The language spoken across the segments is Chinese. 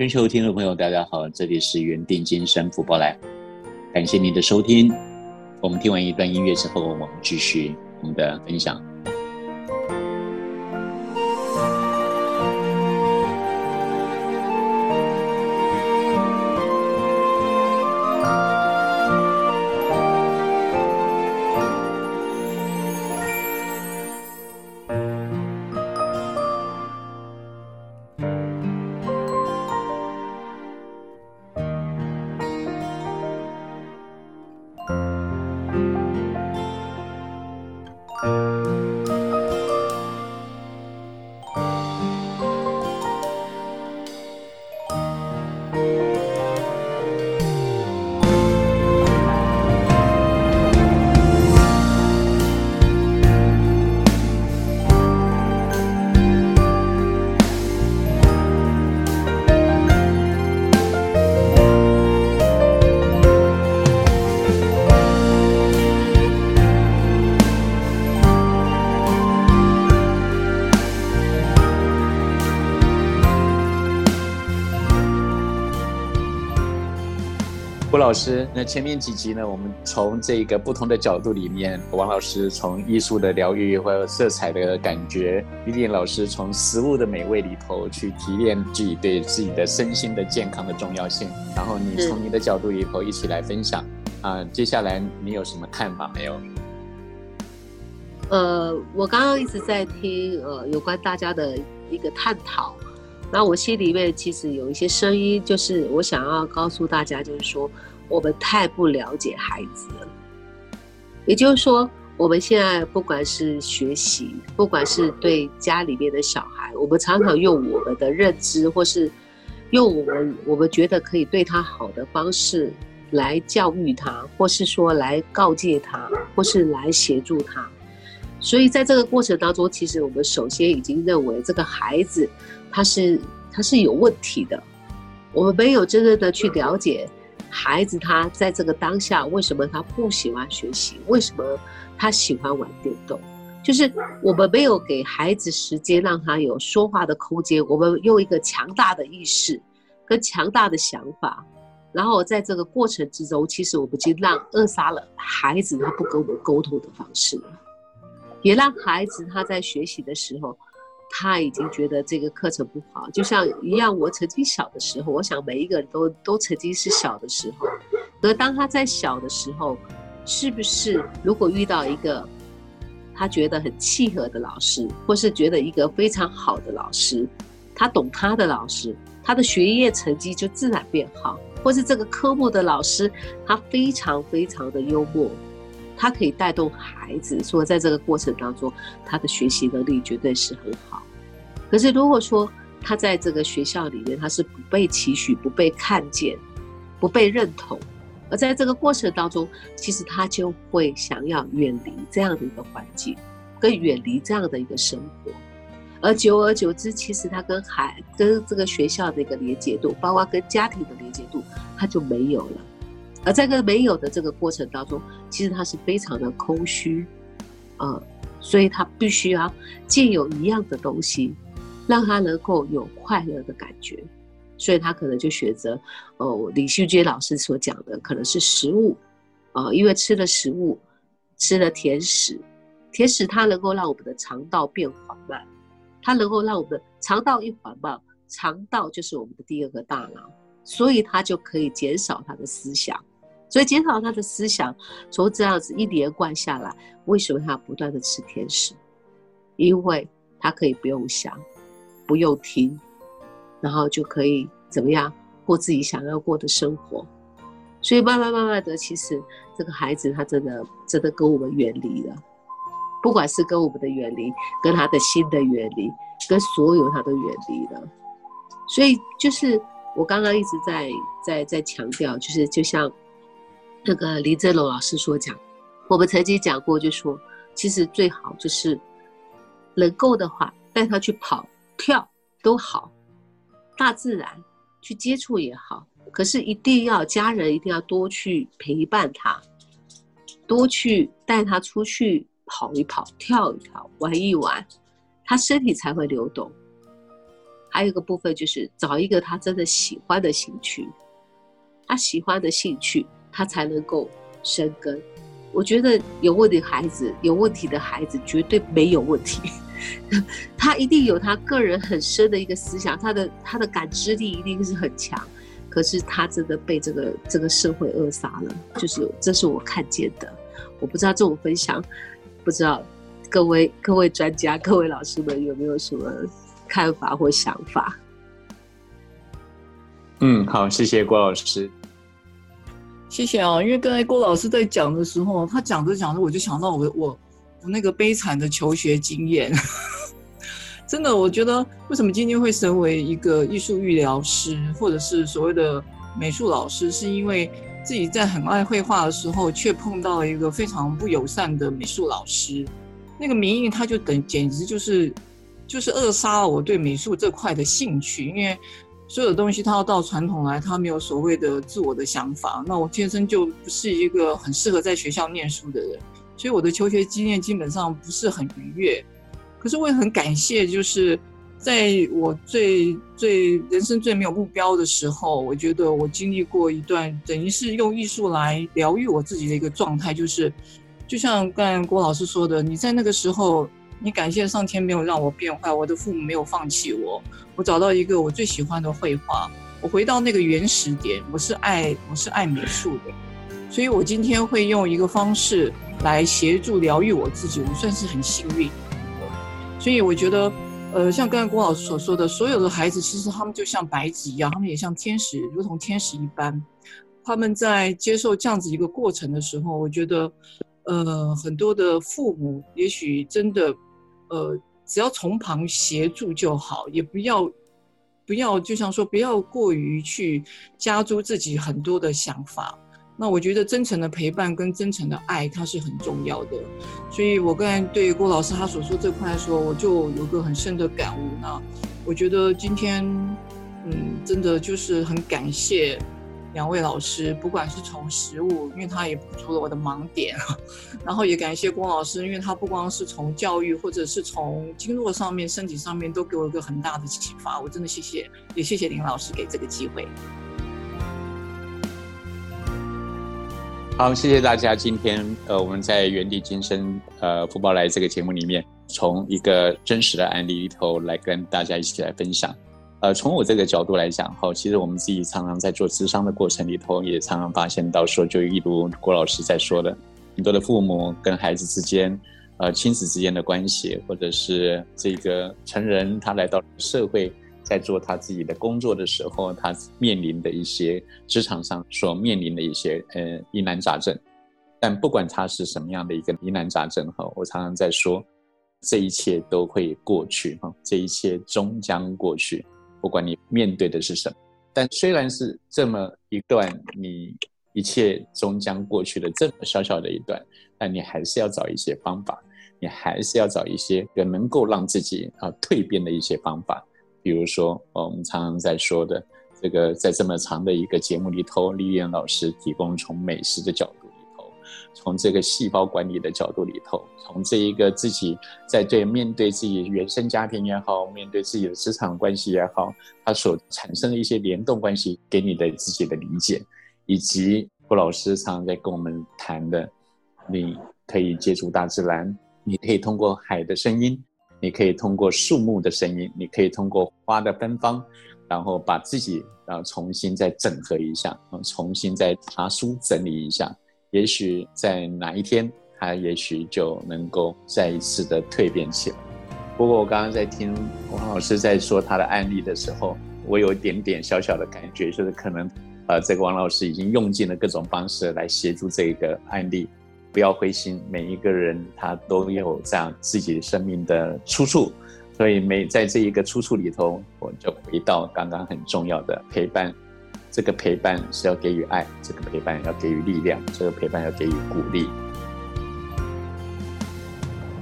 全球听众朋友，大家好，这里是原定金山福报来，感谢您的收听。我们听完一段音乐之后，我们继续我们的分享。老师，那前面几集呢？我们从这个不同的角度里面，王老师从艺术的疗愈或者色彩的感觉，李丽老师从食物的美味里头去提炼自己对自己的身心的健康的重要性。然后你从你的角度里头一起来分享啊，接下来你有什么看法没有？呃，我刚刚一直在听呃有关大家的一个探讨，那我心里面其实有一些声音，就是我想要告诉大家，就是说。我们太不了解孩子了，也就是说，我们现在不管是学习，不管是对家里面的小孩，我们常常用我们的认知，或是用我们我们觉得可以对他好的方式来教育他，或是说来告诫他，或是来协助他。所以在这个过程当中，其实我们首先已经认为这个孩子他是他是有问题的，我们没有真正的去了解。孩子他在这个当下，为什么他不喜欢学习？为什么他喜欢玩电动？就是我们没有给孩子时间让他有说话的空间。我们用一个强大的意识跟强大的想法，然后在这个过程之中，其实我们已经让扼杀了孩子他不跟我们沟通的方式，也让孩子他在学习的时候。他已经觉得这个课程不好，就像一样。我曾经小的时候，我想每一个人都都曾经是小的时候。可当他在小的时候，是不是如果遇到一个他觉得很契合的老师，或是觉得一个非常好的老师，他懂他的老师，他的学业成绩就自然变好，或是这个科目的老师他非常非常的幽默。他可以带动孩子，说在这个过程当中，他的学习能力绝对是很好。可是如果说他在这个学校里面，他是不被期许、不被看见、不被认同，而在这个过程当中，其实他就会想要远离这样的一个环境，跟远离这样的一个生活。而久而久之，其实他跟孩、跟这个学校的一个连接度，包括跟家庭的连接度，他就没有了。而在个没有的这个过程当中，其实他是非常的空虚，呃，所以他必须要借有一样的东西，让他能够有快乐的感觉，所以他可能就选择，哦，李秀娟老师所讲的，可能是食物，啊，因为吃了食物，吃了甜食，甜食它能够让我们的肠道变缓慢，它能够让我们的肠道一缓慢，肠道就是我们的第二个大脑，所以它就可以减少他的思想。所以减少他的思想，从这样子一连贯下来，为什么他不断的吃甜食？因为他可以不用想，不用听，然后就可以怎么样过自己想要过的生活。所以慢慢慢慢的，其实这个孩子他真的真的跟我们远离了，不管是跟我们的远离，跟他的心的远离，跟所有他都远离了。所以就是我刚刚一直在在在强调，就是就像。那个林正龙老师所讲，我们曾经讲过，就说其实最好就是能够的话带他去跑跳都好，大自然去接触也好，可是一定要家人一定要多去陪伴他，多去带他出去跑一跑、跳一跳、玩一玩，他身体才会流动。还有一个部分就是找一个他真的喜欢的兴趣，他喜欢的兴趣，他才能够生根。我觉得有问题孩子，有问题的孩子绝对没有问题，他一定有他个人很深的一个思想，他的他的感知力一定是很强。可是他真的被这个这个社会扼杀了，就是这是我看见的。我不知道这种分享，不知道各位各位专家、各位老师们有没有什么看法或想法？嗯，好，谢谢郭老师。谢谢啊，因为刚才郭老师在讲的时候，他讲着讲着，我就想到我我我那个悲惨的求学经验。真的，我觉得为什么今天会成为一个艺术育疗师，或者是所谓的美术老师，是因为自己在很爱绘画的时候，却碰到了一个非常不友善的美术老师。那个名义他就等简直就是就是扼杀了我对美术这块的兴趣，因为所有的东西他要到传统来，他没有所谓的自我的想法。那我天生就不是一个很适合在学校念书的人，所以我的求学经验基本上不是很愉悦。可是我也很感谢，就是在我最最人生最没有目标的时候，我觉得我经历过一段等于是用艺术来疗愈我自己的一个状态，就是就像刚才郭老师说的，你在那个时候，你感谢上天没有让我变坏，我的父母没有放弃我，我找到一个我最喜欢的绘画，我回到那个原始点，我是爱我是爱美术的，所以我今天会用一个方式来协助疗愈我自己，我算是很幸运。所以我觉得，呃，像刚才郭老师所说的，所有的孩子其实他们就像白纸一样，他们也像天使，如同天使一般。他们在接受这样子一个过程的时候，我觉得，呃，很多的父母也许真的，呃，只要从旁协助就好，也不要，不要就像说，不要过于去加诸自己很多的想法。那我觉得真诚的陪伴跟真诚的爱，它是很重要的。所以我刚才对郭老师他所说这块说，我就有个很深的感悟。呢我觉得今天，嗯，真的就是很感谢两位老师，不管是从食物，因为他也补足了我的盲点，然后也感谢郭老师，因为他不光是从教育，或者是从经络上面、身体上面，都给我一个很大的启发。我真的谢谢，也谢谢林老师给这个机会。好，谢谢大家。今天，呃，我们在原地今生，呃，福报来这个节目里面，从一个真实的案例里头来跟大家一起来分享。呃，从我这个角度来讲，哈，其实我们自己常常在做智商的过程里头，也常常发现到说，就一如郭老师在说的，很多的父母跟孩子之间，呃，亲子之间的关系，或者是这个成人他来到社会。在做他自己的工作的时候，他面临的一些职场上所面临的一些呃疑难杂症，但不管他是什么样的一个疑难杂症哈，我常常在说，这一切都会过去哈，这一切终将过去，不管你面对的是什么，但虽然是这么一段你一切终将过去的这么小小的一段，但你还是要找一些方法，你还是要找一些能够让自己啊蜕变的一些方法。比如说，我们常常在说的这个，在这么长的一个节目里头，李艳老师提供从美食的角度，从这个细胞管理的角度里头，从这一个自己在对面对自己原生家庭也好，面对自己的职场关系也好，它所产生的一些联动关系，给你的自己的理解，以及郭老师常常在跟我们谈的，你可以接触大自然，你可以通过海的声音。你可以通过树木的声音，你可以通过花的芬芳，然后把自己啊重新再整合一下，啊重新再查书整理一下，也许在哪一天，他也许就能够再一次的蜕变起来。不过我刚刚在听王老师在说他的案例的时候，我有一点点小小的感觉，就是可能，呃，这个王老师已经用尽了各种方式来协助这个案例。不要灰心，每一个人他都有这样自己生命的出处，所以每在这一个出处里头，我就回到刚刚很重要的陪伴。这个陪伴是要给予爱，这个陪伴要给予力量，这个陪伴要给予鼓励。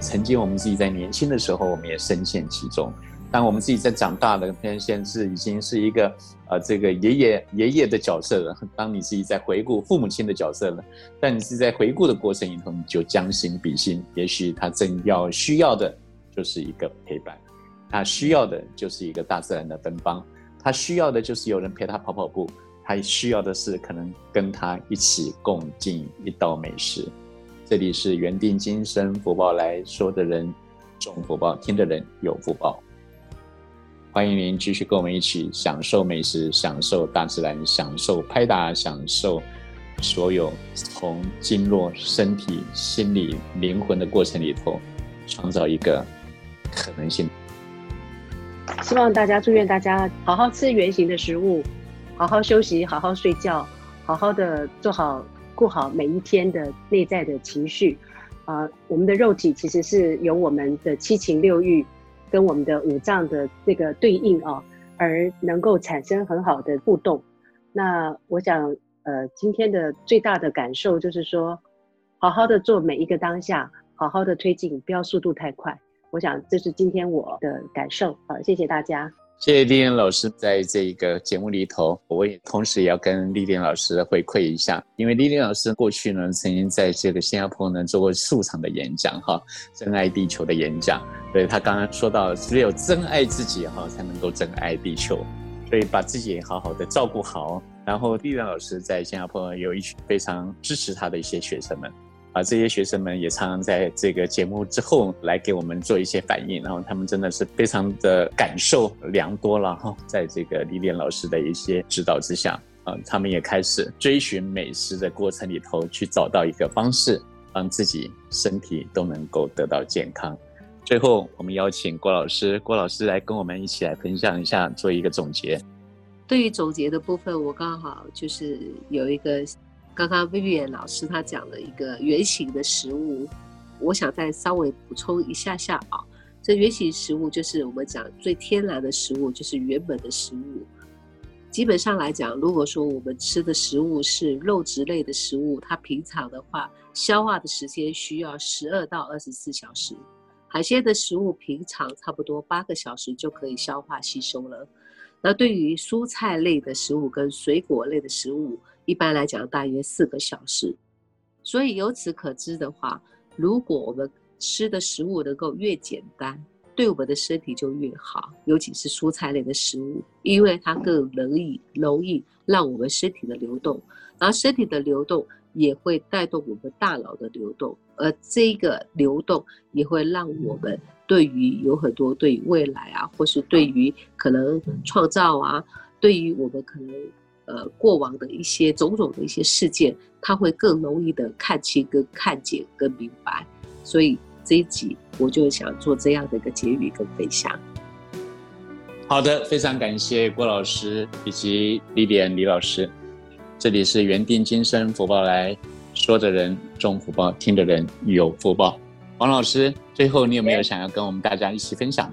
曾经我们自己在年轻的时候，我们也深陷其中。当我们自己在长大了，现在是已经是一个呃这个爷爷爷爷的角色了。当你自己在回顾父母亲的角色了，但你是在回顾的过程里头，你就将心比心，也许他正要需要的就是一个陪伴，他需要的就是一个大自然的芬芳，他需要的就是有人陪他跑跑步，他需要的是可能跟他一起共进一道美食。这里是缘定今生福报来说的人，种福报听的人有福报。欢迎您继续跟我们一起享受美食，享受大自然，享受拍打，享受所有从经络、身体、心理、灵魂的过程里头，创造一个可能性。希望大家祝愿大家好好吃圆形的食物，好好休息，好好睡觉，好好的做好过好每一天的内在的情绪。啊，我们的肉体其实是由我们的七情六欲。跟我们的五脏的这个对应啊，而能够产生很好的互动。那我想，呃，今天的最大的感受就是说，好好的做每一个当下，好好的推进，不要速度太快。我想这是今天我的感受。好，谢谢大家。谢谢丽莲老师在这个节目里头，我也同时也要跟丽莲老师回馈一下，因为丽莲老师过去呢曾经在这个新加坡呢做过数场的演讲，哈，真爱地球的演讲。对他刚刚说到，只有真爱自己哈，才能够真爱地球，所以把自己好好的照顾好。然后丽莲老师在新加坡有一群非常支持他的一些学生们。啊，这些学生们也常常在这个节目之后来给我们做一些反应，然后他们真的是非常的感受良多了哈。在这个李练老师的一些指导之下，啊，他们也开始追寻美食的过程里头去找到一个方式，让自己身体都能够得到健康。最后，我们邀请郭老师，郭老师来跟我们一起来分享一下，做一个总结。对于总结的部分，我刚好就是有一个。刚刚 Vivian 老师他讲了一个圆形的食物，我想再稍微补充一下下啊。这圆形食物就是我们讲最天然的食物，就是原本的食物。基本上来讲，如果说我们吃的食物是肉质类的食物，它平常的话消化的时间需要十二到二十四小时；海鲜的食物平常差不多八个小时就可以消化吸收了。那对于蔬菜类的食物跟水果类的食物，一般来讲，大约四个小时。所以由此可知的话，如果我们吃的食物能够越简单，对我们的身体就越好。尤其是蔬菜类的食物，因为它更容易容易让我们身体的流动，然后身体的流动也会带动我们大脑的流动，而这个流动也会让我们对于有很多对于未来啊，或是对于可能创造啊，对于我们可能。呃，过往的一些种种的一些事件，他会更容易的看清、跟看见、跟明白。所以这一集我就想做这样的一个结语跟分享。好的，非常感谢郭老师以及李典李老师。这里是原定今生福报来说的人中福报，听的人有福报。王老师，最后你有没有想要跟我们大家一起分享？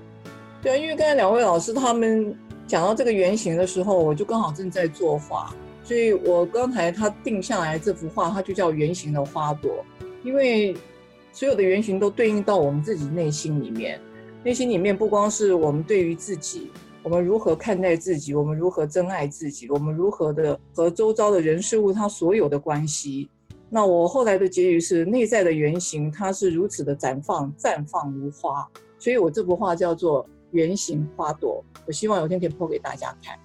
对啊，因为刚才两位老师他们。讲到这个原型的时候，我就刚好正在作画，所以我刚才他定下来这幅画，它就叫圆形的花朵，因为所有的原型都对应到我们自己内心里面，内心里面不光是我们对于自己，我们如何看待自己，我们如何珍爱自己，我们如何的和周遭的人事物它所有的关系。那我后来的结语是，内在的原型它是如此的绽放，绽放如花，所以我这幅画叫做。圆形花朵，我希望有天可以播给大家看。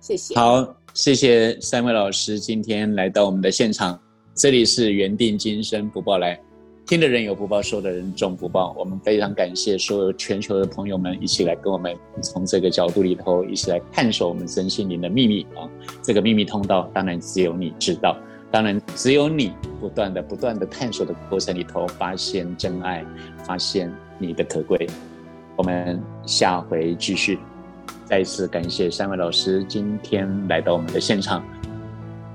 谢谢。好，谢谢三位老师今天来到我们的现场。这里是缘定今生不报来，听的人有不报，说的人中福报。我们非常感谢所有全球的朋友们一起来跟我们从这个角度里头一起来探索我们身心灵的秘密啊！这个秘密通道当然只有你知道，当然只有你不断的不断的探索的过程里头发现真爱，发现你的可贵。我们下回继续。再次感谢三位老师今天来到我们的现场。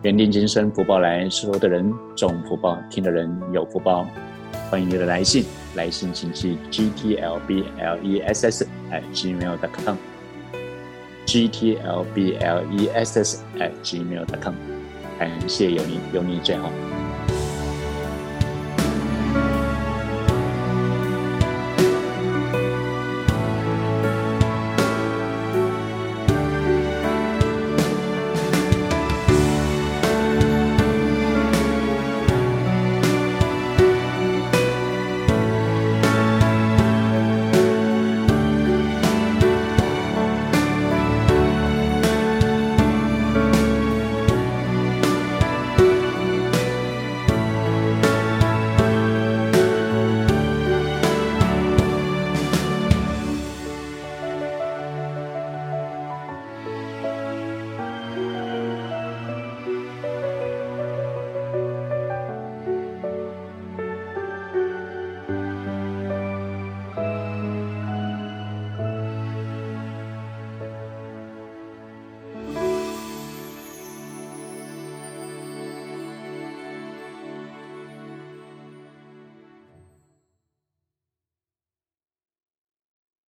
缘定今生福报来，说的人中福报，听的人有福报。欢迎你的来信，来信请寄 g t l b l e s s at gmail.com，g t l b l e s s at gmail.com。感谢有你，有你最好。